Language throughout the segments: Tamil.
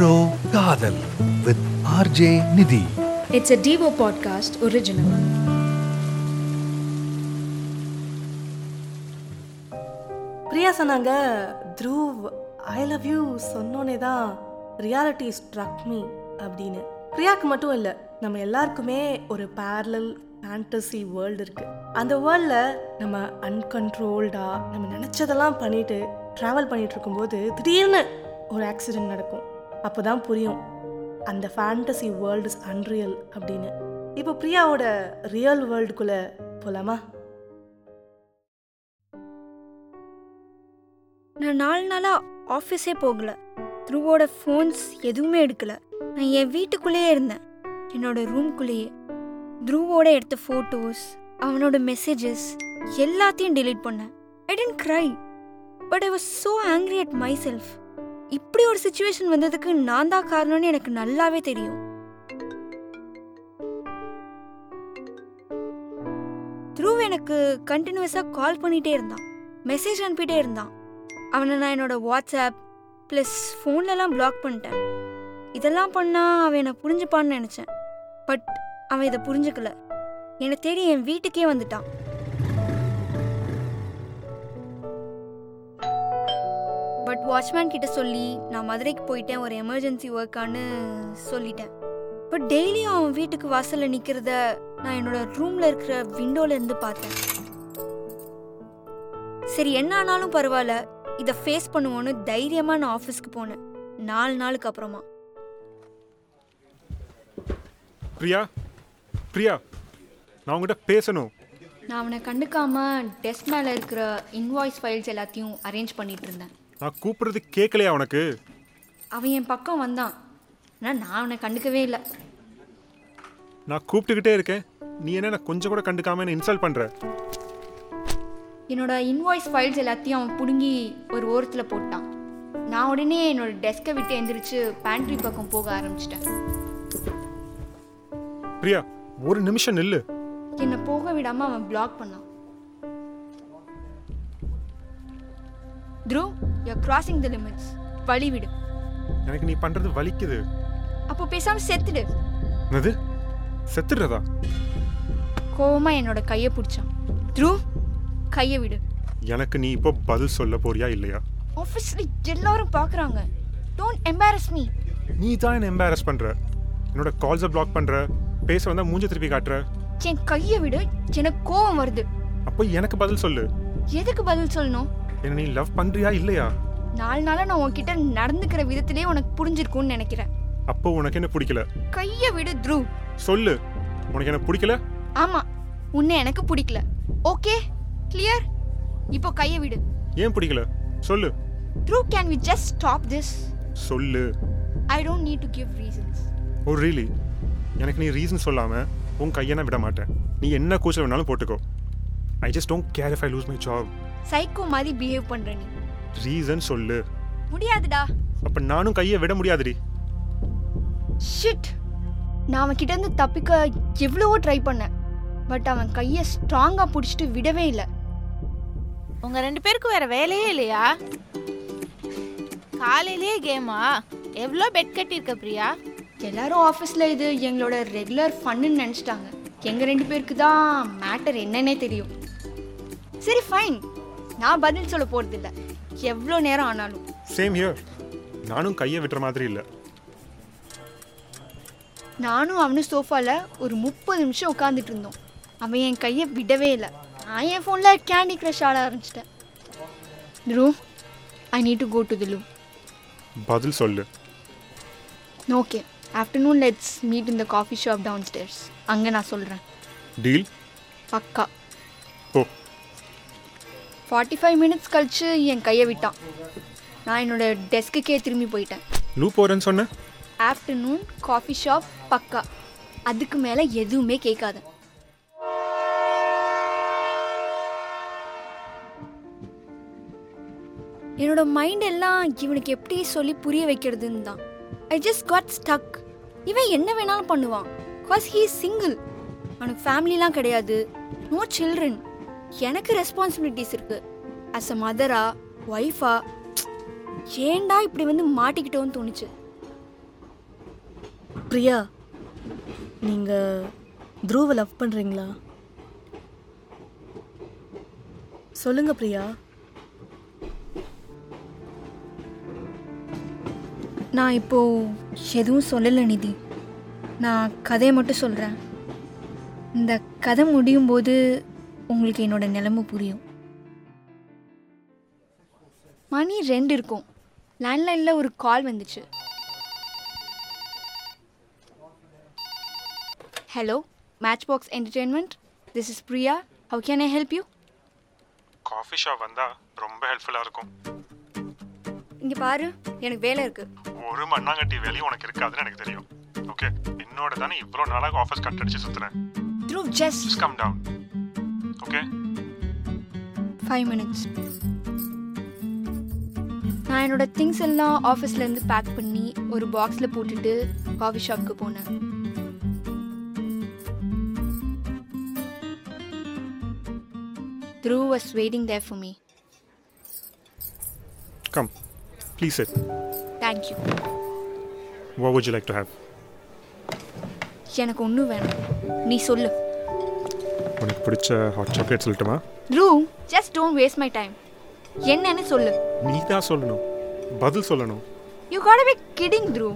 ரெட்ரோ காதல் வித் ஆர்ஜே நிதி It's a Devo podcast original. Priya சொன்னாங்க த்ரூவ் ஐ லவ் யூ சொன்னோன்னே தான் ரியாலிட்டி ஸ்ட்ரக் மீ அப்படின்னு. பிரியாக்கு மட்டும் இல்லை நம்ம எல்லாருக்குமே ஒரு பேரலல் ஃபேண்டசி வேர்ல்டு இருக்கு. அந்த வேர்ல்டில் நம்ம அன்கண்ட்ரோல்டா நம்ம நினச்சதெல்லாம் பண்ணிட்டு ட்ராவல் பண்ணிட்டு இருக்கும்போது திடீர்னு ஒரு ஆக்சிடென்ட் நடக்கும். அப்போ தான் புரியும். அந்த ஃபேண்டசி வேர்ல்டு இஸ் அன்ரியல் அப்படின்னு. இப்போ பிரியாவோட ரியல் வேர்ல்டுக்குள்ளே போகலாமா நான் நாலு நாளாக ஆஃபீஸே போகல. த்ரூவோட ஃபோன்ஸ் எதுவுமே எடுக்கல. நான் என் வீட்டுக்குள்ளேயே இருந்தேன். என்னோட ரூம்குள்ளேயே த்ருவோட எடுத்த ஃபோட்டோஸ் அவனோட மெசேஜஸ் எல்லாத்தையும் டிலீட் பண்ணேன். I didn't cry but I was so angry at myself இப்படி ஒரு சுச்சுவேஷன் வந்ததுக்கு நான் தான் காரணம்னு எனக்கு நல்லாவே தெரியும். த்ரூவ் எனக்கு கண்டினியூஸாக கால் பண்ணிகிட்டே இருந்தான். மெசேஜ் அனுப்பிட்டே இருந்தான். அவனை நான் என்னோட வாட்ஸ்அப் ப்ளஸ் ஃபோன்லலாம் பிளாக் பண்ணிட்டேன். இதெல்லாம் பண்ணால் அவன் என்னை புரிஞ்சுப்பான்னு நினச்சேன். பட் அவன் இதை புரிஞ்சுக்கல. என்னை தேடி என் வீட்டுக்கே வந்துட்டான். பட் வாட்ச்மேன் கிட்ட சொல்லி நான் மதுரைக்கு போயிட்டேன் ஒரு எமர்ஜென்சி ஒர்க்கான்னு சொல்லிட்டேன். பட் டெய்லியும் அவன் வீட்டுக்கு வாசலில் நிற்கிறத நான் என்னோட ரூமில் இருக்கிற விண்டோல இருந்து பார்த்தேன். சரி என்ன ஆனாலும் பரவாயில்ல இதை ஃபேஸ் பண்ணுவோன்னு தைரியமாக நான் ஆஃபீஸ்க்கு போனேன். நாலு நாளுக்கு அப்புறமா. பிரியா? பிரியா நான் உங்ககிட்ட பேசணும். நான் அவனை கண்டுக்காம டெஸ்க் மேலே இருக்கிற இன்வாய்ஸ் ஃபைல்ஸ் எல்லாத்தையும் அரேஞ்ச் பண்ணிட்டு இருந்தேன். நான் கூப்பிடுறது கேட்கலையா உனக்கு? அவன் என் பக்கம் வந்தான். ஆனால் நான் அவனை கண்டுக்கவே இல்லை. நான் கூப்பிட்டுக்கிட்டே இருக்கேன். நீ என்ன நான் கொஞ்சம் கூட கண்டுக்காம என்ன இன்சல்ட் பண்ற? என்னோட இன்வாய்ஸ் ஃபைல்ஸ் எல்லாத்தையும் அவன் பிடுங்கி ஒரு ஓரத்தில் போட்டான். நான் உடனே என்னோட டெஸ்க்கை விட்டு எந்திரிச்சு பேண்ட்ரி பக்கம் போக ஆரம்பிச்சிட்டேன். பிரியா ஒரு நிமிஷம் நில்லு. என்னை போக விடாமல் அவன் பிளாக் பண்ணான். Through you crossing the limits வழி விடு. எனக்கு நீ பண்றது வலிக்குது. அப்போ பேசாமல் செத்துடு. என்னது? செத்துடுறதா? கோவமா என்னோட கையை பிடிச்சான். த்ரூ கையை விடு. எனக்கு நீ இப்போ பதில் சொல்ல போறியா இல்லையா? ஆஃபீஸில் எல்லாரும் பார்க்குறாங்க. டோன்ட் எம்பாரஸ் மீ நீ தான் என்ன எம்பாரஸ் பண்ற. என்னோட கால்ஸை பிளாக் பண்ற. பேச வந்தா மூஞ்ச திருப்பி காட்டுற. என் கையை விடு. எனக்கு கோவம் வருது. அப்போ எனக்கு பதில் சொல்லு. எதுக்கு பதில் சொல்லணும்? என்ன நீ லவ் பண்றியா இல்லையா? நாலு நாளாக நான் உன்கிட்ட நடந்துக்கிற விதத்திலே உனக்கு புரிஞ்சிருக்கும்னு நினைக்கிறேன். அப்போ உனக்கு என்ன பிடிக்கல? கையை விடு த்ரூ. சொல்லு. உனக்கு என்ன பிடிக்கல? ஆமா உன்னை எனக்கு பிடிக்கல. ஓகே? கிளியர் இப்போ கையை விடு. ஏன் பிடிக்கல? சொல்லு. Through can we just stop this சொல்லு. I don't need to give reasons oh really எனக்கு நீ ரீசன் சொல்லாம உன் கையை நான் விட மாட்டேன். நீ என்ன கூச்சல் வேணாலும் போட்டுக்கோ. I just don't care if I lose my job psycho மாதிரி பிஹேவ் பண்ற நீ. ரீசன் சொல்லு. முடியாதுடா. அப்ப நானும் கையை விட முடியாதுடி. ஷிட் நான் அவன் கிட்ட இருந்து தப்பிக்க எவ்வளவோ ட்ரை பண்ணேன். பட் அவன் கையை ஸ்ட்ராங்கா பிடிச்சிட்டு விடவே இல்லை. உங்க ரெண்டு பேருக்கும் வேற வேலையே இல்லையா? காலையிலேயே கேமா எவ்வளோ பெட் கட்டியிருக்க பிரியா? எல்லாரும் ஆஃபீஸில் இது எங்களோட ரெகுலர் ஃபன்னுன்னு நினச்சிட்டாங்க. எங்கள் ரெண்டு பேருக்கு தான் மேட்டர் என்னன்னே தெரியும். சரி ஃபைன் நான் பதில் சொல்ல போகிறதில்ல எவ்வளோ நேரம் ஆனாலும். சேம் ஹியர் நானும் கையை விட்டுற மாதிரி இல்லை. நானும் அவனும் சோஃபாவில் ஒரு முப்பது நிமிஷம் உட்காந்துட்டு இருந்தோம். அவன் என் கையை விடவே இல்லை. நான் என் ஃபோனில் கேண்டி க்ரஷ் ஆட ஆரம்பிச்சிட்டேன். ரூ I need to go to the loo பதில் சொல்லு. ஓகே ஆஃப்டர்நூன் லெட்ஸ் மீட் இந்த காஃபி ஷாப் டவுன் ஸ்டேர்ஸ் அங்கே நான் சொல்கிறேன் டீல் பக்கா. போ ஃபார்ட்டி ஃபைவ் மினிட்ஸ் கழிச்சு என் கையை விட்டான். நான் என்னோட டெஸ்க்குக்கே திரும்பி போயிட்டேன். லூ போறேன்னு சொன்ன? ஆஃப்டர்நூன் காஃபி ஷாப் பக்கா. அதுக்கு மேலே எதுவுமே கேட்காத. என்னோட மைண்ட் எல்லாம் இவனுக்கு எப்படி சொல்லி புரிய வைக்கிறதுன்னு தான். ஐ ஜஸ்ட் காட் ஸ்டக் இவன் என்ன வேணாலும் பண்ணுவான். காஸ் ஹீ சிங்கிள் அவனுக்கு ஃபேமிலிலாம் கிடையாது. நோ சில்ட்ரன் எனக்கு ரெஸ்பான்சிபிலிட்டிஸ் இருக்கு. அஸ் அ மதரா ஒய்ஃபா ஏன்டா இப்படி வந்து மாட்டிக்கிட்டோன்னு தோணுச்சு? பிரியா நீங்கள் த்ருவை லவ் பண்ணுறீங்களா சொல்லுங்க பிரியா. நான் இப்போ எதுவும் சொல்லலை நிதி. நான் கதையை மட்டும் சொல்கிறேன் இந்த கதை முடியும் போது உங்களுக்கு என்னோட நிலைமை புரியும். மணி ரெண்டு இருக்கும். லேண்ட்லைனில் ஒரு கால் வந்துச்சு. Hello matchbox entertainment this is Priya how can I help you coffee shop வந்தா ரொம்ப ஹெல்ப்ஃபுல்லாக இருக்கும். இங்கே பாரு எனக்கு வேலை இருக்குது ஒரு மண்ணாங்கட்டி வேலையும் உனக்கு இருக்காதுன்னு எனக்கு தெரியும். ஓகே என்னோட தானே இவ்வளோ நாளாக ஆஃபீஸ் கட் அடிச்சு சுற்றுறேன் through just just calm down okay? Five minutes நான் என்னோட திங்ஸ் எல்லாம் ஆஃபீஸ்லேருந்து பேக் பண்ணி ஒரு பாக்ஸில் போட்டுட்டு காஃபி ஷாப்க்கு போனேன். Through was waiting there for me come please it thank you what would you like to have? எனக்கு ஒன்றும் வேணாம். நீ சொல்லு. உனக்கு பிடிச்ச ஹாட் சாக்லேட் சொல்லட்டுமா? Through just don't waste my time என்னன்னு சொல்லு. நீ தான் சொல்லணும். பதில் சொல்லணும். You God be kidding through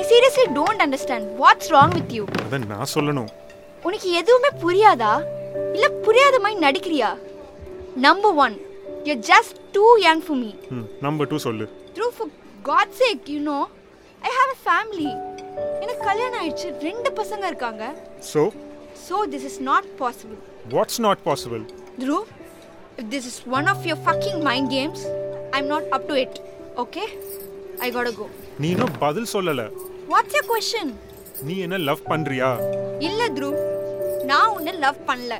I seriously don't understand what's wrong with you அதை நான் சொல்லணும். உனக்கு எதுவுமே புரியாதா? இல்ல புரியாத மாதிரி நடிக்கிறியா? Number one you just do young for me number two சொல்லு. Dhruv for god sake you know I have a family எனக்கு கல்யாணம் ஆயிடுச்சு. ரெண்டு பசங்க இருக்காங்க. So this is not possible what's not possible through if this is one of your fucking mind games I am not up to it okay I got go நீ இன்னும் பதில் சொல்லலை. வாட்ஸ் யர் கொஷன் நீ என்ன லவ் பண்ணுறியா இல்ல த்ரூ நான் உன்னை லவ் பண்ணல.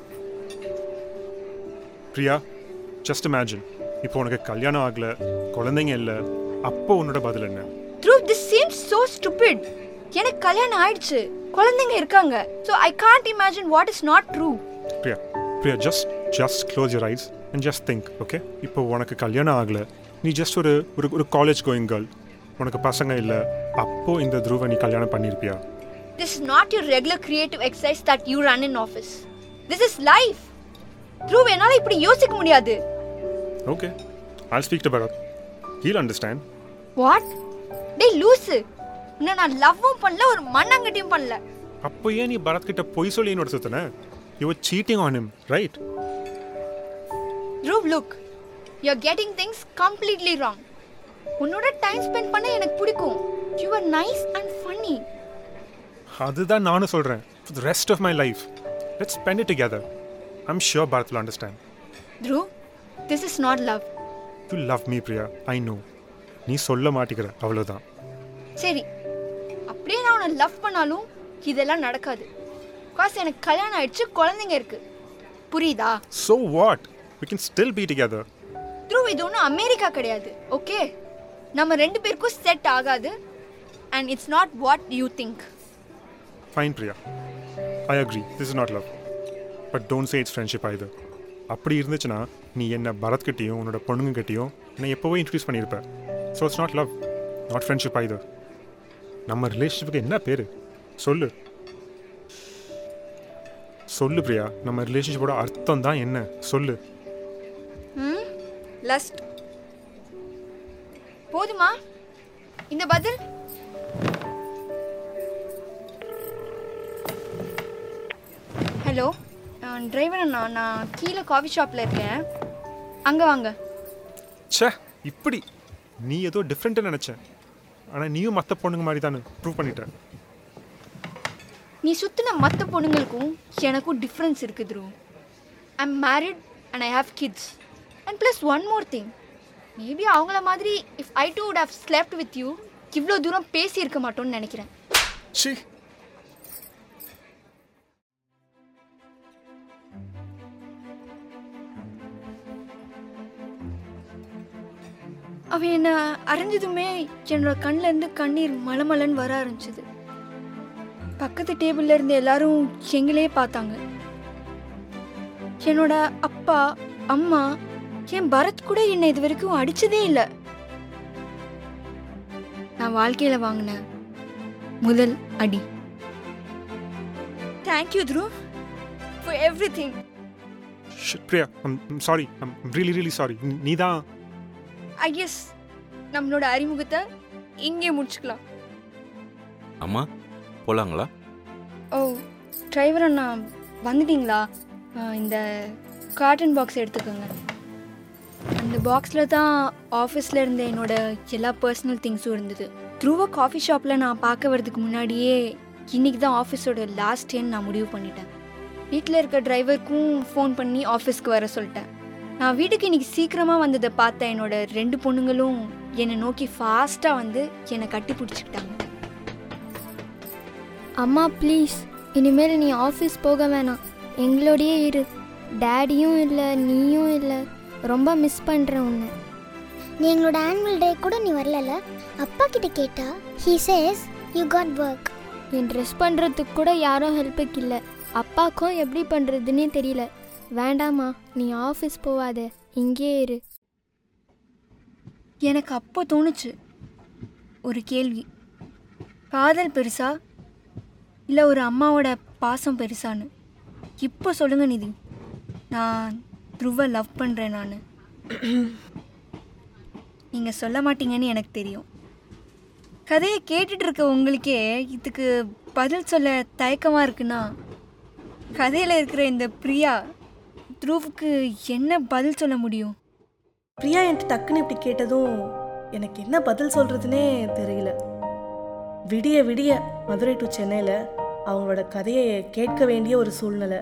பிரியா ஜஸ்ட் இமேஜின் இப்போ உனக்கு கல்யாணம் ஆகல குழந்தைங்க இல்லை அப்போ உன்னோட பதில் என்ன? Dhruv this seems so stupid எனக்கு கல்யாணம் ஆயிடுச்சு. குழந்தைங்க இருக்காங்க. So I can't imagine what is not true Priya Priya just just close your eyes and just think okay இப்போ உனக்கு கல்யாணம் ஆகல. நீ ஜஸ்ட் ஒரு ஒரு ஒரு காலேஜ் கோயிங் கேர்ள் உனக்கு பசங்க இல்லை. அப்போ இந்த துருவ நீ கல்யாணம் பண்ணியிருப்பியா this is not your regular creative exercise that you run in office this is life Dhruv என்னால இப்படி யோசிக்க முடியாது. Okay I speak to Bharat he'll understand what டேய் லூசு. உன்னை நான் லவ்வும் பண்ணல ஒரு மண்ணாங்கட்டியும் பண்ணல. அப்போ ஏன் நீ பரத் கிட்ட பொய் சொல்லி என்னோட சுத்தின? You cheating on him right Dhruv look you are getting things completely wrong உன்னோட டைம் ஸ்பெண்ட் பண்ண எனக்கு பிடிக்கும். You are nice and funny அதுதான் நானும் சொல்கிறேன் for the rest of my life. Let's spend it together. I'm sure bharat will understand. Dhruv this is not love you love me Priya i know. நீ சொல்ல மாட்டேங்கிற அவ்வளோதான் சரி. அப்படியே நான் உன்னை லவ் பண்ணாலும் இதெல்லாம் நடக்காது. காசு எனக்கு கல்யாணம் ஆயிடுச்சு குழந்தைங்க இருக்கு. புரியுதா? So what? We can still be together. Dhruv இது ஒன்றும் அமெரிக்கா கிடையாது. ஓகே நம்ம ரெண்டு பேருக்கும் செட் ஆகாது. And it's not what you think fine Priya i agree. This is not love. But don't say it's friendship either. அப்படி இருந்துச்சுன்னா நீ என்ன பரத் கிட்டேயும் உன்னோட பொண்ணுங்க கிட்டேயும் என்னை எப்போவே introduce பண்ணியிருப்ப. So it's not love not friendship either. நம்ம ரிலேஷன்ஷிப்புக்கு என்ன பேர்? சொல்லு. சொல்லு பிரியா நம்ம ரிலேஷன்ஷிப்போட அர்த்தம் தான் என்ன? சொல்லு. லஸ்ட் போதுமா? இந்த பதில்? ஹலோ டிரைவர் அண்ணா. நான் கீழே காஃபி ஷாப்பில் இருக்கேன். அங்கே வாங்க. ச்சே இப்படி. நீ ஏதோ டிஃப்ரெண்ட்டாக நினச்சேன். ஆனால் நீயும் மற்ற பொண்ணுங்க மாதிரி தானே. ப்ரூவ் பண்ணிட்ட. நீ சுற்றின மற்ற பொண்ணுங்களுக்கும் எனக்கும் டிஃப்ரென்ஸ் இருக்குது Dhruv. I am married and I have kids and plus one more thing maybe அவங்கள மாதிரி if I do would have slept with you இவ்வளோ தூரம் பேசி இருக்க மாட்டோம்னு நினைக்கிறேன். ச்சீ. அவன் என்னை அரைஞ்சதுமே என்னோட கண்ணிலேருந்து கண்ணீர் மலமலன்னு வர ஆரம்பிச்சது. பக்கத்து டேபிளில் இருந்து எல்லாரும் எங்களே பார்த்தாங்க. என்னோட அப்பா அம்மா என் பரத் கூட என்னை இது வரைக்கும் அடிச்சதே இல்லை. நான் வாழ்க்கையில் வாங்கின முதல் அடி. Thank you Dhruv for everything shit I'm sorry I'm really really sorry நீ தான் ஐ கெஸ் நம்மளோட அறிமுகத்தை இங்கே முடிச்சுக்கலாம். அம்மா போலாங்களா? ஓ டிரைவர் அண்ணா வந்துட்டீங்களா? இந்த காட்டன் பாக்ஸ் எடுத்துக்கோங்க. அந்த பாக்ஸில் தான் ஆஃபீஸில் இருந்த என்னோட எல்லா பர்சனல் திங்ஸும் இருந்தது. த்ரூவா காஃபி ஷாப்பில் நான் பார்க்க வரதுக்கு முன்னாடியே இன்னைக்கு தான் ஆஃபீஸோட லாஸ்ட் டேன்னு நான் முடிவு பண்ணிட்டேன். வீட்டில் இருக்க டிரைவருக்கும் ஃபோன் பண்ணி ஆஃபீஸ்க்கு வர சொல்லிட்டேன். நான் வீட்டுக்கு இன்னைக்கு சீக்கிரமாக வந்ததை பார்த்த என்னோட ரெண்டு பொண்ணுங்களும் என்னை நோக்கி ஃபாஸ்ட்டாக வந்து என்னை கட்டி பிடிச்சிக்கிட்டாங்க. அம்மா ப்ளீஸ் இனிமேல் நீ ஆஃபீஸ் போக வேணாம். எங்களோடையே இரு. டேடியும் இல்லை நீயும் இல்லை. ரொம்ப மிஸ் பண்ணுறேன் உன்னை. நீ எங்களோட ஆனுவல் டே கூட நீ வரலல அப்பா கிட்ட கேட்டா he says you got work N dress பண்ணுறதுக்கு கூட யாரும் ஹெல்ப்புக்கு இல்லை. அப்பாக்கும் எப்படி பண்ணுறதுன்னே தெரியல. வேண்டாமா நீ ஆஃபீஸ் போவாத. இங்கே இரு. எனக்கு அப்போ தோணுச்சு. ஒரு கேள்வி. காதல் பெருசா? இல்லை ஒரு அம்மாவோட பாசம் பெருசான்னு? இப்போ சொல்லுங்க நிதி. நான் த்ருவ லவ் பண்ணுறேன் நான். நீங்கள் சொல்ல மாட்டீங்கன்னு எனக்கு தெரியும். கதையை கேட்டுட்டு இருக்க உங்களுக்கே இதுக்கு பதில் சொல்ல தயக்கமாக இருக்குன்னா கதையில் இருக்கிற இந்த பிரியா த்ருவுக்கு என்ன பதில் சொல்ல முடியும்? பிரியா என்கிட்ட டக்குன்னு இப்படி கேட்டதும் எனக்கு என்ன பதில் சொல்கிறதுனே தெரியல. விடிய விடிய மதுரை டு சென்னையில் அவங்களோட கதையை கேட்க வேண்டிய ஒரு சூழ்நிலை.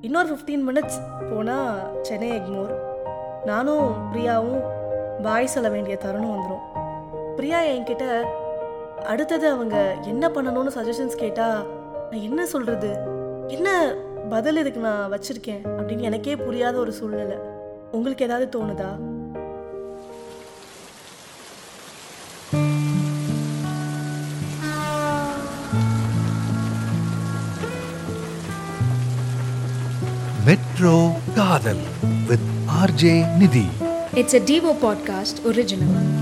இன்னொரு ஃபிஃப்டீன் மினிட்ஸ் போனால் சென்னை எக்மோர் நானும் பிரியாவும் பாய் சொல்ல வேண்டிய தருணம் வந்துடும் பிரியா என்கிட்ட அடுத்தது அவங்க என்ன பண்ணணும்னு சஜஷன்ஸ் கேட்டால் நான் என்ன சொல்கிறது என்ன பதில் இதுக்கு நான் வச்சுருக்கேன் அப்படின்னு எனக்கே புரியாத ஒரு சூழ்நிலை. உங்களுக்கு ஏதாவது தோணுதா? மெட்ரோ காதல் வித் ஆர்ஜே நிதி It's a Devo podcast original.